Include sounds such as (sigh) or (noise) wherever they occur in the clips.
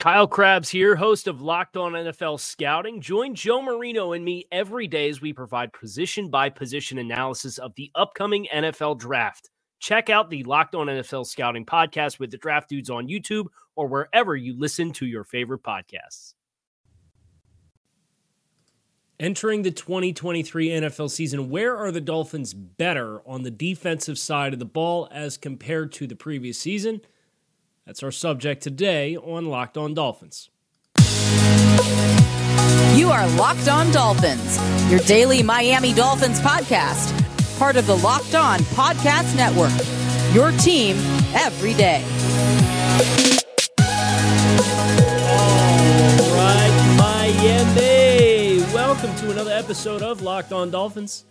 Kyle Crabbs here, host of Locked On NFL Scouting. Join Joe Marino and me every day as we provide position by position analysis of the upcoming NFL draft. Check out the Locked On NFL Scouting podcast with the draft dudes on YouTube or wherever you listen to your favorite podcasts. Entering the 2023 NFL season, where are the Dolphins better on the defensive side of the ball as compared to the previous season? That's our subject today on Locked On Dolphins. You are Locked On Dolphins, your daily Miami Dolphins podcast, part of the Locked On Podcast Network. Your team every day. All right, Miami. Welcome to another episode of Locked On Dolphins.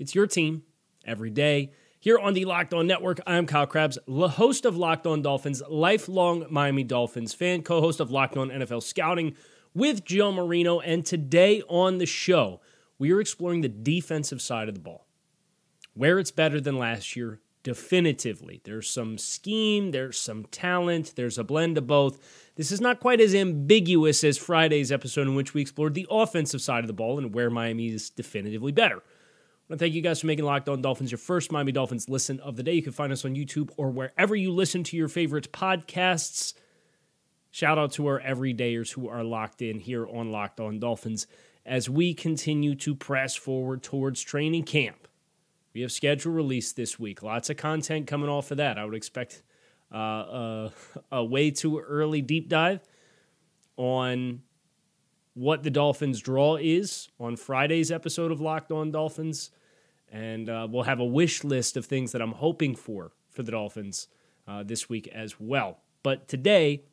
It's your team every day. Here on the Locked On Network, I'm Kyle Crabbs, host of Locked On Dolphins, lifelong Miami Dolphins fan, co host of Locked On NFL Scouting with Joe Marino. And today on the show, we are exploring the defensive side of the ball, where it's better than last year, definitively. There's some scheme, there's some talent, there's a blend of both. This is not quite as ambiguous as Friday's episode, in which we explored the offensive side of the ball and where Miami is definitively better. Want to thank you guys for making Locked On Dolphins your first Miami Dolphins listen of the day. You can find us on YouTube or wherever you listen to your favorite podcasts. Shout out to our everydayers who are locked in here on Locked On Dolphins as we continue to press forward towards training camp. We have schedule release this week. Lots of content coming off of that. I would expect uh, uh, (laughs) a way too early deep dive on what the Dolphins' draw is on Friday's episode of Locked On Dolphins. And uh, we'll have a wish list of things that I'm hoping for for the Dolphins uh, this week as well. But today,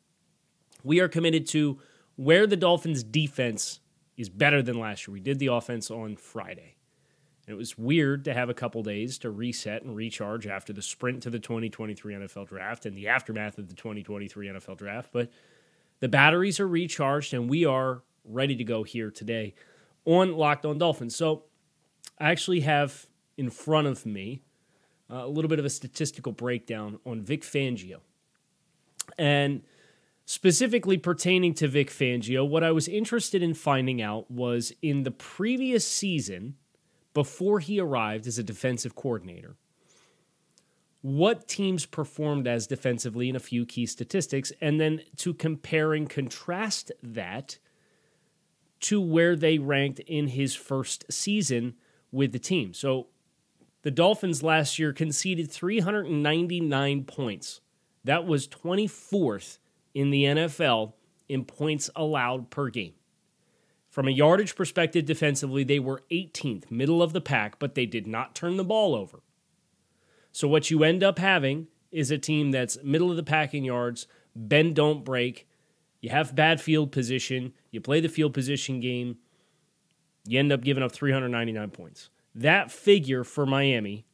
we are committed to where the Dolphins' defense is better than last year. We did the offense on Friday. And it was weird to have a couple days to reset and recharge after the sprint to the 2023 NFL draft and the aftermath of the 2023 NFL draft. But the batteries are recharged, and we are ready to go here today on Locked On Dolphins. So I actually have in front of me uh, a little bit of a statistical breakdown on Vic Fangio. And specifically pertaining to Vic Fangio, what I was interested in finding out was in the previous season, before he arrived as a defensive coordinator, what teams performed as defensively in a few key statistics, and then to compare and contrast that to where they ranked in his first season with the team. So the Dolphins last year conceded 399 points. That was 24th in the NFL in points allowed per game. From a yardage perspective, defensively, they were 18th, middle of the pack, but they did not turn the ball over. So, what you end up having is a team that's middle of the pack in yards, bend, don't break, you have bad field position, you play the field position game, you end up giving up 399 points. That figure for Miami,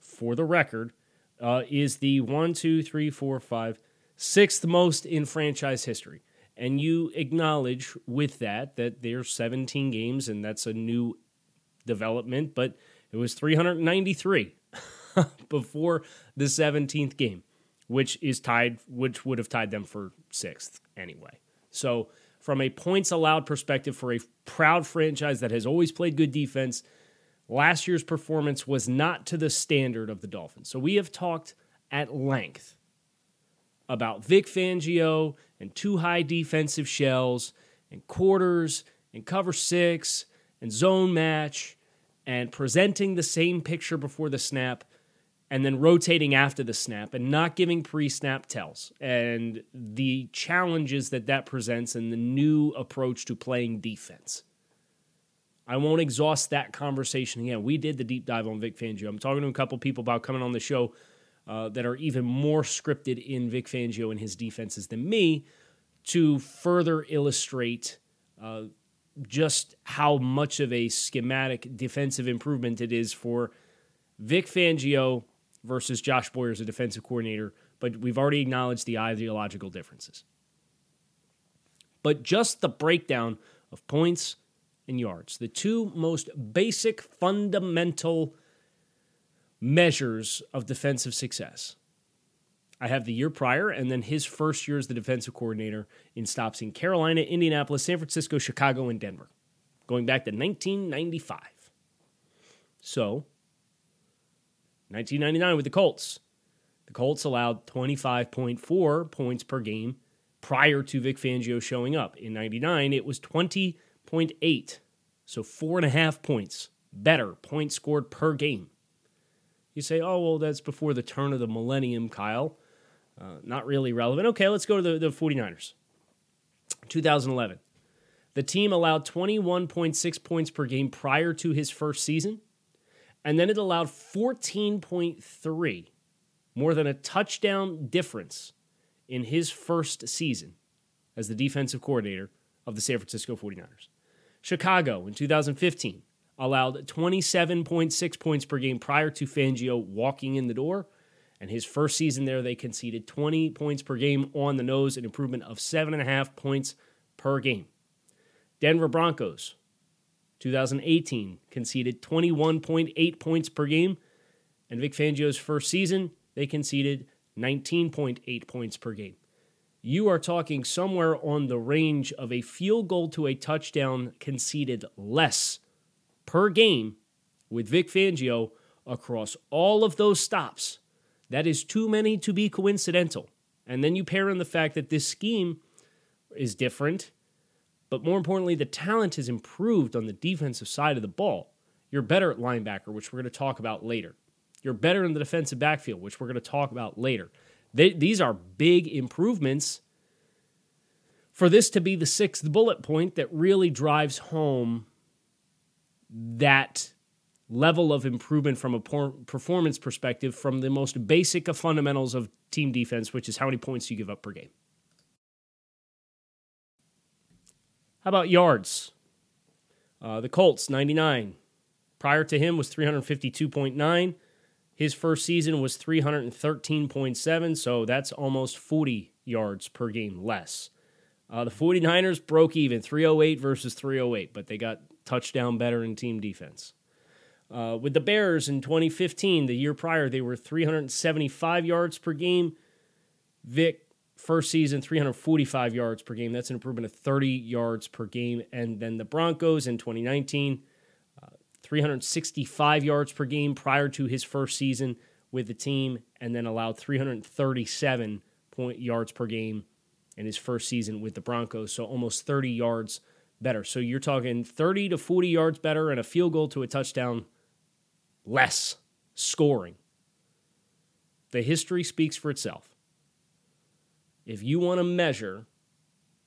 for the record, uh, is the one, two, three, four, five, sixth most in franchise history. And you acknowledge with that that there's 17 games and that's a new development, but it was 393 (laughs) before the 17th game which is tied, which would have tied them for sixth anyway. So, from a points allowed perspective, for a proud franchise that has always played good defense, last year's performance was not to the standard of the Dolphins. So, we have talked at length about Vic Fangio and two high defensive shells and quarters and cover six and zone match and presenting the same picture before the snap and then rotating after the snap and not giving pre snap tells and the challenges that that presents and the new approach to playing defense. I won't exhaust that conversation again. We did the deep dive on Vic Fangio. I'm talking to a couple people about coming on the show uh, that are even more scripted in Vic Fangio and his defenses than me to further illustrate uh, just how much of a schematic defensive improvement it is for Vic Fangio versus Josh Boyer as a defensive coordinator. But we've already acknowledged the ideological differences. But just the breakdown of points and yards, the two most basic, fundamental measures of defensive success. I have the year prior and then his first year as the defensive coordinator in stops in Carolina, Indianapolis, San Francisco, Chicago, and Denver, going back to 1995. So, 1999 with the Colts. The Colts allowed 25.4 points per game prior to Vic Fangio showing up. In 99, it was 20.8. So four and a half points better points scored per game. You say, oh, well, that's before the turn of the millennium, Kyle. Uh, not really relevant. Okay, let's go to the, the 49ers. 2011. The team allowed 21.6 points per game prior to his first season, and then it allowed 14.3, more than a touchdown difference in his first season as the defensive coordinator of the San Francisco 49ers. Chicago in 2015 allowed 27.6 points per game prior to Fangio walking in the door. And his first season there, they conceded 20 points per game on the nose, an improvement of 7.5 points per game. Denver Broncos, 2018, conceded 21.8 points per game. And Vic Fangio's first season, they conceded 19.8 points per game you are talking somewhere on the range of a field goal to a touchdown conceded less per game with Vic Fangio across all of those stops. That is too many to be coincidental. And then you pair in the fact that this scheme is different, but more importantly, the talent has improved on the defensive side of the ball. You're better at linebacker, which we're going to talk about later. You're better in the defensive backfield, which we're going to talk about later. They, these are big improvements. For this to be the sixth bullet point that really drives home that level of improvement from a performance perspective from the most basic of fundamentals of team defense, which is how many points you give up per game. How about yards? Uh, the Colts, 99. Prior to him was 352.9. His first season was 313.7, so that's almost 40 yards per game less. Uh, the 49ers broke even 308 versus 308, but they got touchdown better in team defense. Uh, with the Bears in 2015, the year prior, they were 375 yards per game. Vic, first season, 345 yards per game. That's an improvement of 30 yards per game. And then the Broncos in 2019, uh, 365 yards per game prior to his first season with the team, and then allowed 337 point yards per game in his first season with the Broncos. So almost 30 yards better. So you're talking 30 to 40 yards better and a field goal to a touchdown less scoring. The history speaks for itself. If you want to measure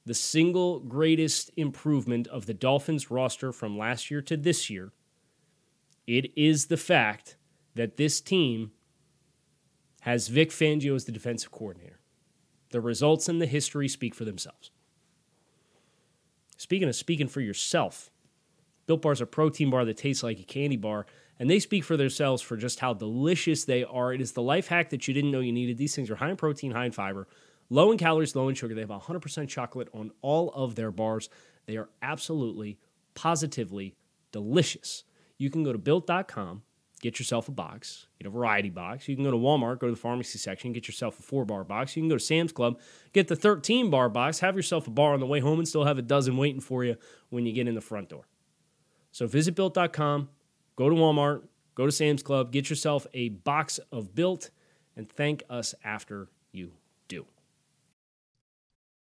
the single greatest improvement of the Dolphins roster from last year to this year, it is the fact that this team has Vic Fangio as the defensive coordinator. The results and the history speak for themselves. Speaking of speaking for yourself, Built Bar is a protein bar that tastes like a candy bar, and they speak for themselves for just how delicious they are. It is the life hack that you didn't know you needed. These things are high in protein, high in fiber, low in calories, low in sugar. They have 100% chocolate on all of their bars. They are absolutely, positively delicious you can go to built.com, get yourself a box, get a variety box. You can go to Walmart, go to the pharmacy section, get yourself a four bar box. You can go to Sam's Club, get the 13 bar box, have yourself a bar on the way home, and still have a dozen waiting for you when you get in the front door. So visit built.com, go to Walmart, go to Sam's Club, get yourself a box of built, and thank us after.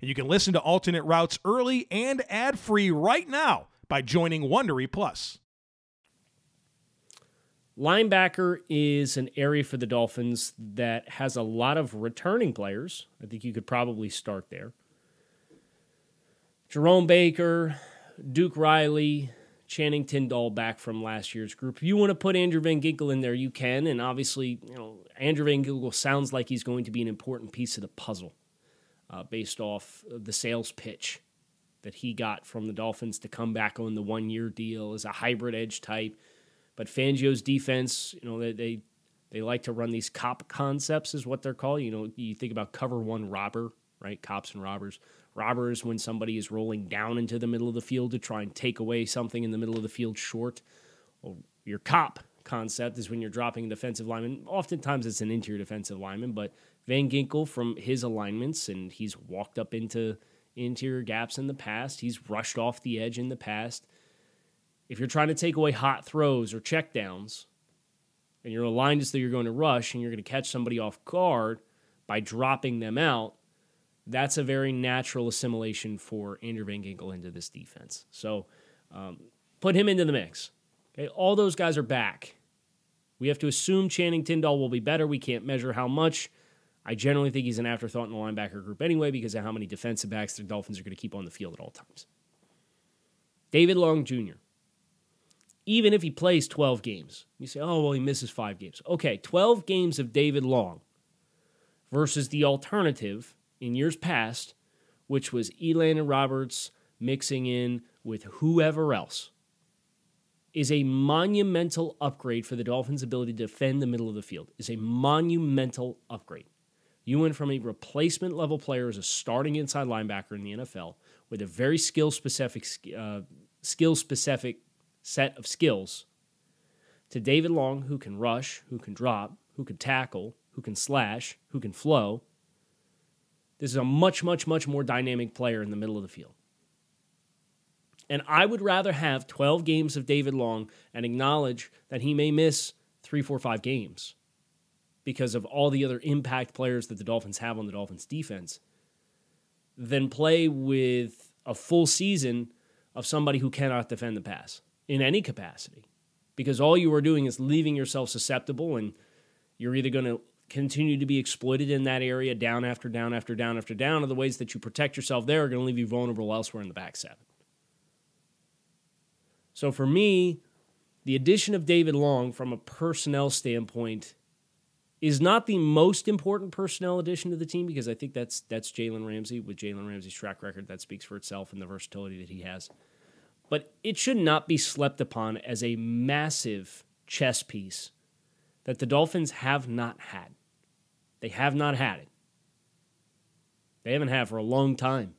and you can listen to alternate routes early and ad-free right now by joining Wondery Plus. Linebacker is an area for the Dolphins that has a lot of returning players. I think you could probably start there. Jerome Baker, Duke Riley, Channing Tindall back from last year's group. If you want to put Andrew Van Ginkel in there, you can. And obviously, you know, Andrew Van Ginkel sounds like he's going to be an important piece of the puzzle uh, based off of the sales pitch that he got from the Dolphins to come back on the one year deal as a hybrid edge type but Fangio's defense, you know, they, they they like to run these cop concepts, is what they're called. You know, you think about cover one robber, right? Cops and robbers. Robbers when somebody is rolling down into the middle of the field to try and take away something in the middle of the field short. Well, your cop concept is when you're dropping a defensive lineman. Oftentimes it's an interior defensive lineman, but Van Ginkel from his alignments, and he's walked up into interior gaps in the past. He's rushed off the edge in the past if you're trying to take away hot throws or checkdowns, and you're aligned as though you're going to rush and you're going to catch somebody off guard by dropping them out, that's a very natural assimilation for Andrew Van Ginkel into this defense. So um, put him into the mix. Okay, all those guys are back. We have to assume Channing Tindall will be better. We can't measure how much. I generally think he's an afterthought in the linebacker group anyway because of how many defensive backs the Dolphins are going to keep on the field at all times. David Long Jr even if he plays 12 games. You say, oh, well, he misses five games. Okay, 12 games of David Long versus the alternative in years past, which was Elandon Roberts mixing in with whoever else, is a monumental upgrade for the Dolphins' ability to defend the middle of the field. Is a monumental upgrade. You went from a replacement level player as a starting inside linebacker in the NFL with a very skill specific uh, skill specific set of skills to David Long, who can rush, who can drop, who can tackle, who can slash, who can flow. This is a much, much, much more dynamic player in the middle of the field. And I would rather have 12 games of David Long and acknowledge that he may miss three, four, five games because of all the other impact players that the Dolphins have on the Dolphins defense than play with a full season of somebody who cannot defend the pass in any capacity. Because all you are doing is leaving yourself susceptible and you're either going to continue to be exploited in that area down after down after down after down or the ways that you protect yourself there are going to leave you vulnerable elsewhere in the back seven. So for me the addition of david long from a personnel standpoint is not the most important personnel addition to the team because i think that's that's jalen ramsey with jalen ramsey's track record that speaks for itself and the versatility that he has but it should not be slept upon as a massive chess piece that the Dolphins have not had. They have not had it. They haven't had for a long time.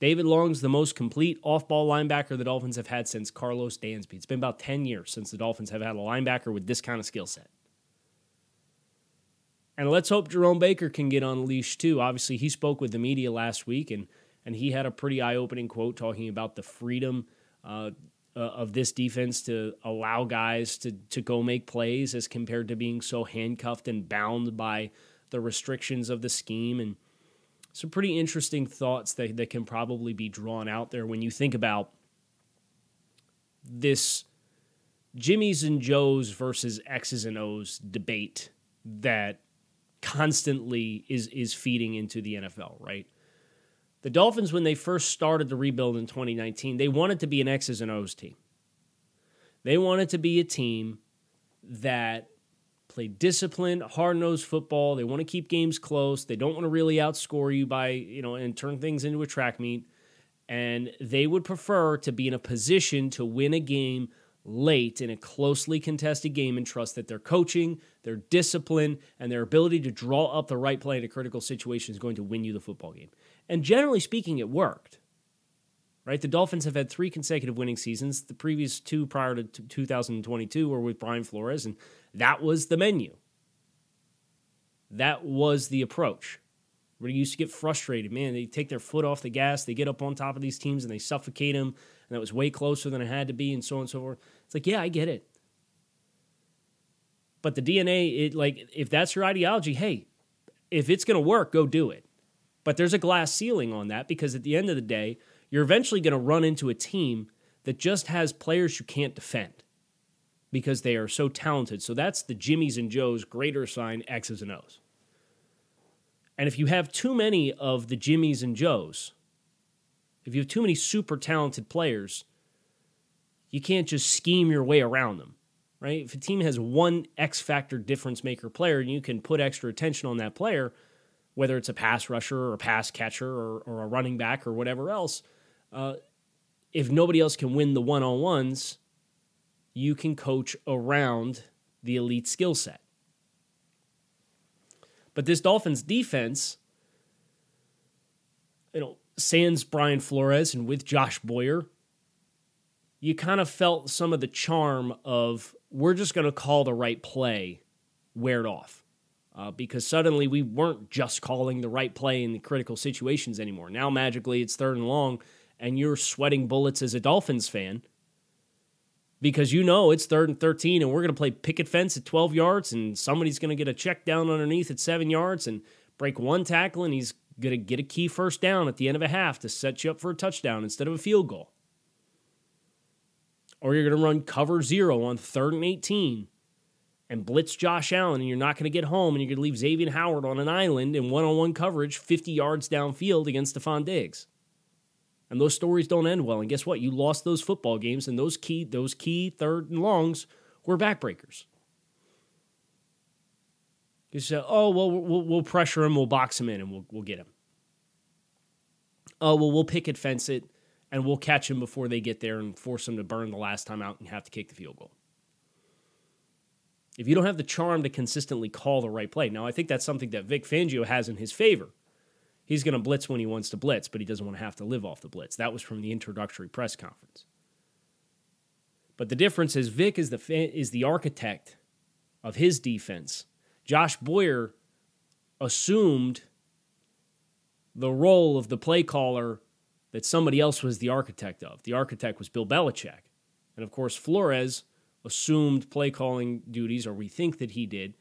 David Long's the most complete off ball linebacker the Dolphins have had since Karlos Dansby. It's been about 10 years since the Dolphins have had a linebacker with this kind of skill set. And let's hope Jerome Baker can get on leash too. Obviously, he spoke with the media last week and and he had a pretty eye-opening quote talking about the freedom uh, uh, of this defense to allow guys to to go make plays as compared to being so handcuffed and bound by the restrictions of the scheme and some pretty interesting thoughts that, that can probably be drawn out there when you think about this Jimmy's and Joe's versus X's and O's debate that constantly is is feeding into the NFL, right? The Dolphins, when they first started the rebuild in 2019, they wanted to be an X's and O's team. They wanted to be a team that play disciplined, hard-nosed football. They want to keep games close. They don't want to really outscore you by, you know, and turn things into a track meet. And they would prefer to be in a position to win a game late in a closely contested game and trust that their coaching, their discipline, and their ability to draw up the right play in a critical situation is going to win you the football game. And generally speaking, it worked. Right? The Dolphins have had three consecutive winning seasons. The previous two prior to 2022 were with Brian Flores, and that was the menu. That was the approach. Where used to get frustrated, man, they take their foot off the gas, they get up on top of these teams and they suffocate them, and that was way closer than it had to be, and so on and so forth. It's like, yeah, I get it. But the DNA, it like if that's your ideology, hey, if it's going to work, go do it. But there's a glass ceiling on that because at the end of the day, you're eventually going to run into a team that just has players you can't defend because they are so talented. So that's the Jimmys and Joes greater sign X's and O's. And if you have too many of the Jimmys and Joes, if you have too many super talented players, you can't just scheme your way around them, right? If a team has one X factor difference maker player and you can put extra attention on that player, whether it's a pass rusher or a pass catcher or, or a running back or whatever else, uh, if nobody else can win the one on ones, you can coach around the elite skill set. But this Dolphins defense, you know, sans Brian Flores and with Josh Boyer, you kind of felt some of the charm of we're just going to call the right play wear off. Uh, because suddenly we weren't just calling the right play in the critical situations anymore. Now, magically, it's third and long, and you're sweating bullets as a Dolphins fan because you know it's third and 13 and we're going to play picket fence at 12 yards and somebody's going to get a check down underneath at seven yards and break one tackle and he's going to get a key first down at the end of a half to set you up for a touchdown instead of a field goal. Or you're going to run cover zero on third and 18 and blitz Josh Allen and you're not going to get home and you're going to leave Xavier Howard on an island in one on one coverage 50 yards downfield against Stefon Diggs. And those stories don't end well. And guess what? You lost those football games, and those key those key third and longs were backbreakers. You say, "Oh well, we'll, we'll pressure him, we'll box him in, and we'll we'll get him." Oh well, we'll picket fence it, and we'll catch him before they get there and force him to burn the last time out and have to kick the field goal. If you don't have the charm to consistently call the right play, now I think that's something that Vic Fangio has in his favor he's going to blitz when he wants to blitz, but he doesn't want to have to live off the blitz. That was from the introductory press conference. But the difference is Vic is the is the architect of his defense. Josh Boyer assumed the role of the play caller that somebody else was the architect of. The architect was Bill Belichick. And of course, Flores assumed play calling duties, or we think that he did,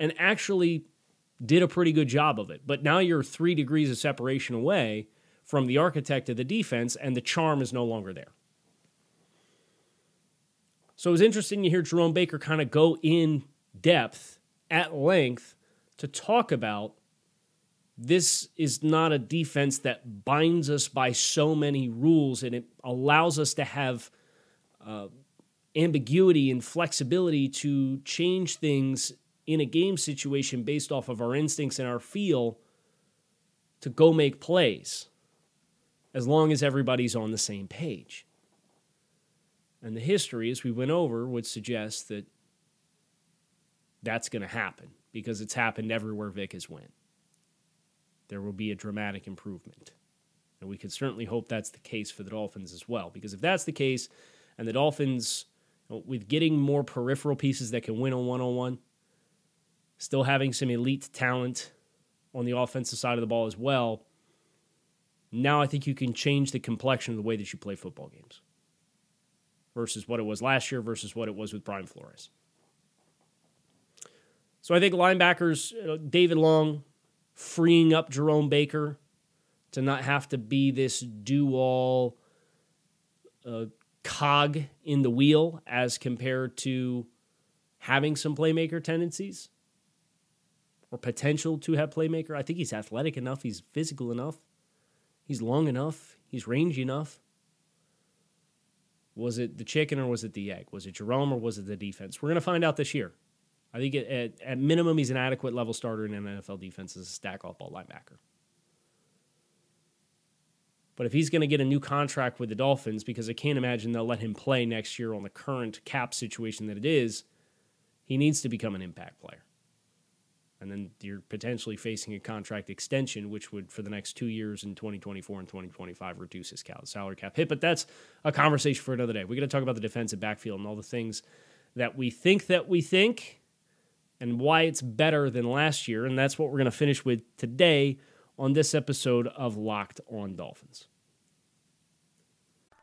and actually did a pretty good job of it. But now you're three degrees of separation away from the architect of the defense, and the charm is no longer there. So it was interesting to hear Jerome Baker kind of go in depth at length to talk about this is not a defense that binds us by so many rules and it allows us to have uh, ambiguity and flexibility to change things in a game situation based off of our instincts and our feel to go make plays as long as everybody's on the same page. And the history, as we went over, would suggest that that's going to happen because it's happened everywhere Vic has went. There will be a dramatic improvement. And we can certainly hope that's the case for the Dolphins as well. Because if that's the case, and the Dolphins, with getting more peripheral pieces that can win on one on one, still having some elite talent on the offensive side of the ball as well. Now I think you can change the complexion of the way that you play football games versus what it was last year versus what it was with Brian Flores. So I think linebackers, uh, David Long, freeing up Jerome Baker to not have to be this do all uh, cog in the wheel as compared to having some playmaker tendencies or potential to have playmaker. I think he's athletic enough, he's physical enough, he's long enough, he's rangy enough. Was it the chicken or was it the egg? Was it Jerome or was it the defense? We're going to find out this year. I think at, at, minimum, he's an adequate level starter in an NFL defense as a stack off ball linebacker. But if he's going to get a new contract with the Dolphins, because I can't imagine they'll let him play next year on the current cap situation that it is, he needs to become an impact player. And then you're potentially facing a contract extension, which would, for the next two years in 2024 and 2025, reduce his salary cap hit. But that's a conversation for another day. We're going to talk about the defensive backfield and all the things that we think that we think and why it's better than last year. And that's what we're going to finish with today on this episode of Locked on Dolphins.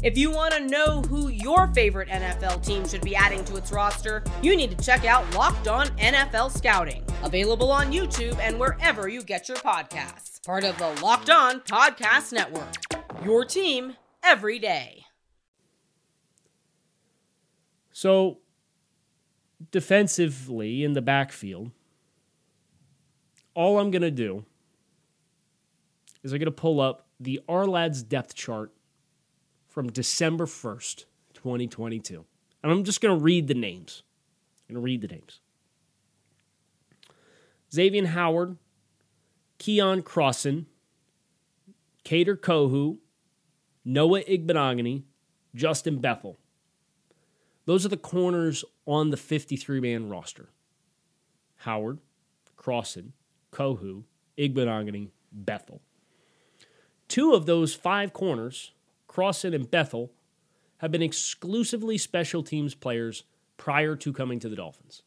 If you want to know who your favorite NFL team should be adding to its roster, you need to check out Locked On NFL Scouting, available on YouTube and wherever you get your podcasts. Part of the Locked On Podcast Network. Your team every day. So, defensively in the backfield, all I'm going to do is I'm going to pull up the Ourlads depth chart from December 1st, 2022. And I'm just going to read the names. I'm going to read the names. Xavier Howard, Keion Crossen, Kader Kohou, Noah Igbinoghene, Justin Bethel. Those are the corners on the 53 man roster. Howard, Crossen, Kohou, Igbinoghene, Bethel. Two of those five corners Crossen, and Bethel have been exclusively special teams players prior to coming to the Dolphins.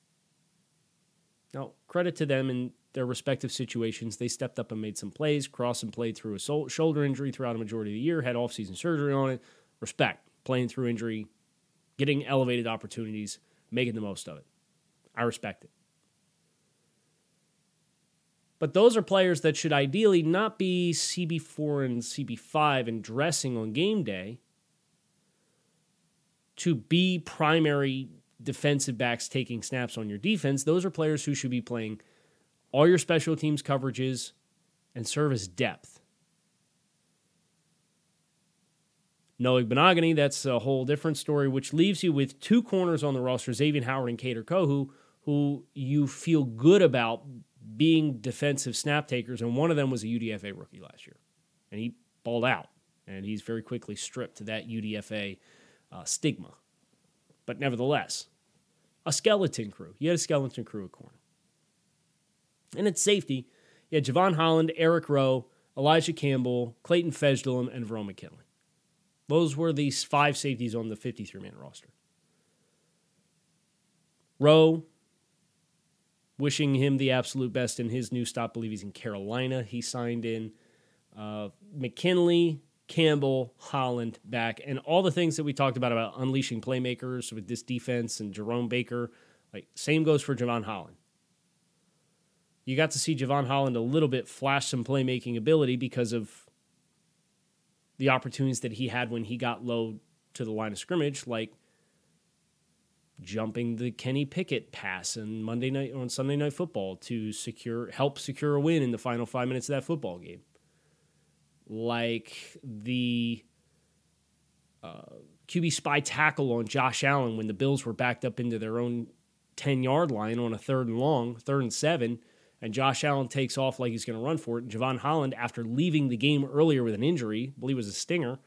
Now, credit to them in their respective situations. They stepped up and made some plays. Crossen played through a shoulder injury throughout a majority of the year, had offseason surgery on it. Respect. Playing through injury, getting elevated opportunities, making the most of it. I respect it. But those are players that should ideally not be CB4 and CB5 and dressing on game day to be primary defensive backs taking snaps on your defense. Those are players who should be playing all your special teams coverages and serve as depth. Noah Igbinoghene, that's a whole different story, which leaves you with two corners on the roster, Xavier Howard and Kader Kohou, who you feel good about being defensive snap takers, and one of them was a UDFA rookie last year, and he balled out, and he's very quickly stripped to that UDFA uh, stigma. But nevertheless, a skeleton crew. You had a skeleton crew at corner. And at safety, you had Jevon Holland, Eric Rowe, Elijah Campbell, Clayton Fejedelem, and Verone McKinley. Those were these five safeties on the 53 man roster. Rowe, wishing him the absolute best in his new stop. I believe he's in Carolina. He signed in uh, McKinley, Campbell, Holland back, and all the things that we talked about about unleashing playmakers with this defense and Jerome Baker. Like same goes for Jevon Holland. You got to see Jevon Holland a little bit flash some playmaking ability because of the opportunities that he had when he got low to the line of scrimmage, like jumping the Kenny Pickett pass on Monday night on Sunday night football to secure help secure a win in the final five minutes of that football game. Like the uh, QB spy tackle on Josh Allen when the Bills were backed up into their own 10 yard line on a third and long, third and seven, and Josh Allen takes off like he's going to run for it. And Jevon Holland, after leaving the game earlier with an injury, I believe it was a stinger,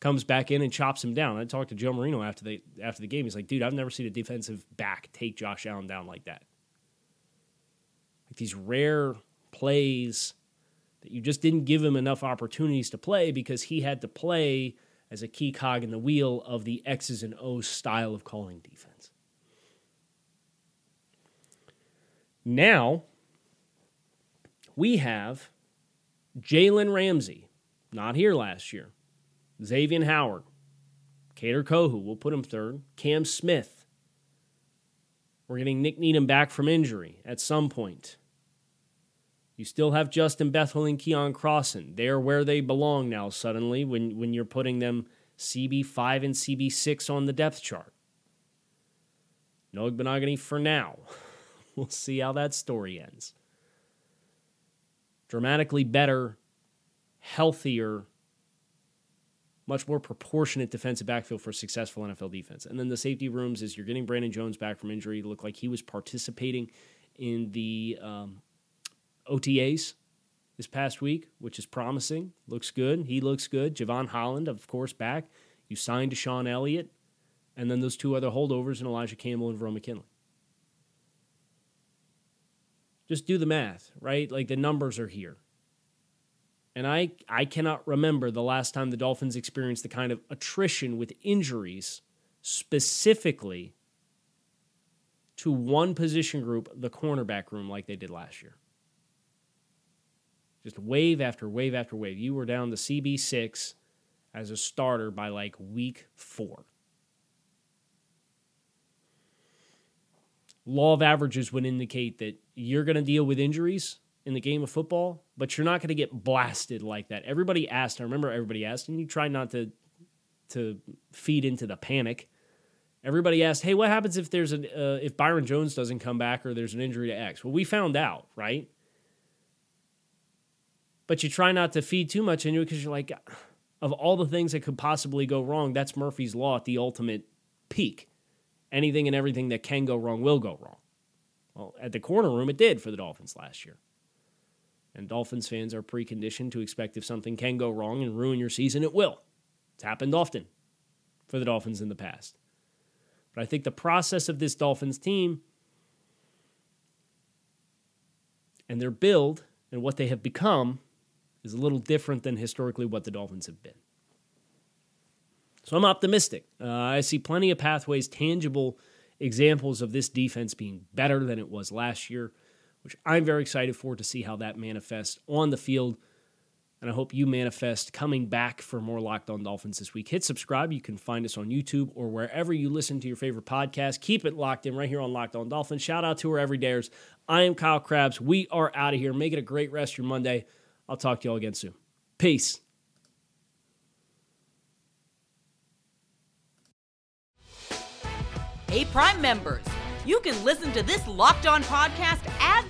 comes back in and chops him down. I talked to Joe Marino after the after the game. He's like, dude, I've never seen a defensive back take Josh Allen down like that. Like these rare plays that you just didn't give him enough opportunities to play because he had to play as a key cog in the wheel of the X's and O's style of calling defense. Now we have Jalen Ramsey, not here last year. Xavier Howard, Kader Kohou, we'll put him third. Cam Smith. We're getting Nik Needham back from injury at some point. You still have Justin Bethel and Keion Crossen. They're where they belong now, suddenly, when, when you're putting them CB5 and CB6 on the depth chart. No Igbinoghene for now. (laughs) we'll see how that story ends. Dramatically better, healthier, much more proportionate defensive backfield for successful NFL defense. And then the safety rooms is you're getting Brandon Jones back from injury. Looked like he was participating in the um, OTAs this past week, which is promising. Looks good. He looks good. Jevon Holland, of course, back. You signed DeShon Elliott, and then those two other holdovers in Elijah Campbell and Verone McKinley. Just do the math, right? Like the numbers are here. And I, I cannot remember the last time the Dolphins experienced the kind of attrition with injuries, specifically to one position group, the cornerback room, like they did last year. Just wave after wave after wave. You were down to CB6 as a starter by like week four. Law of averages would indicate that you're going to deal with injuries in the game of football, but you're not going to get blasted like that. Everybody asked, I remember everybody asked, and you try not to to feed into the panic. Everybody asked, "Hey, what happens if there's an uh, if Byron Jones doesn't come back or there's an injury to X?" Well, we found out, right? But you try not to feed too much into it because you're like, of all the things that could possibly go wrong, that's Murphy's law at the ultimate peak. Anything and everything that can go wrong will go wrong. Well, at the corner room, it did for the Dolphins last year. And Dolphins fans are preconditioned to expect if something can go wrong and ruin your season, it will. It's happened often for the Dolphins in the past. But I think the process of this Dolphins team and their build and what they have become is a little different than historically what the Dolphins have been. So I'm optimistic. Uh, I see plenty of pathways, tangible examples of this defense being better than it was last year, which I'm very excited for to see how that manifests on the field. And I hope you manifest coming back for more Locked On Dolphins this week. Hit subscribe. You can find us on YouTube or wherever you listen to your favorite podcast. Keep it locked in right here on Locked On Dolphins. Shout out to our everydayers. I am Kyle Crabbs. We are out of here. Make it a great rest of your Monday. I'll talk to you all again soon. Peace. Hey, Prime members, you can listen to this Locked On podcast ad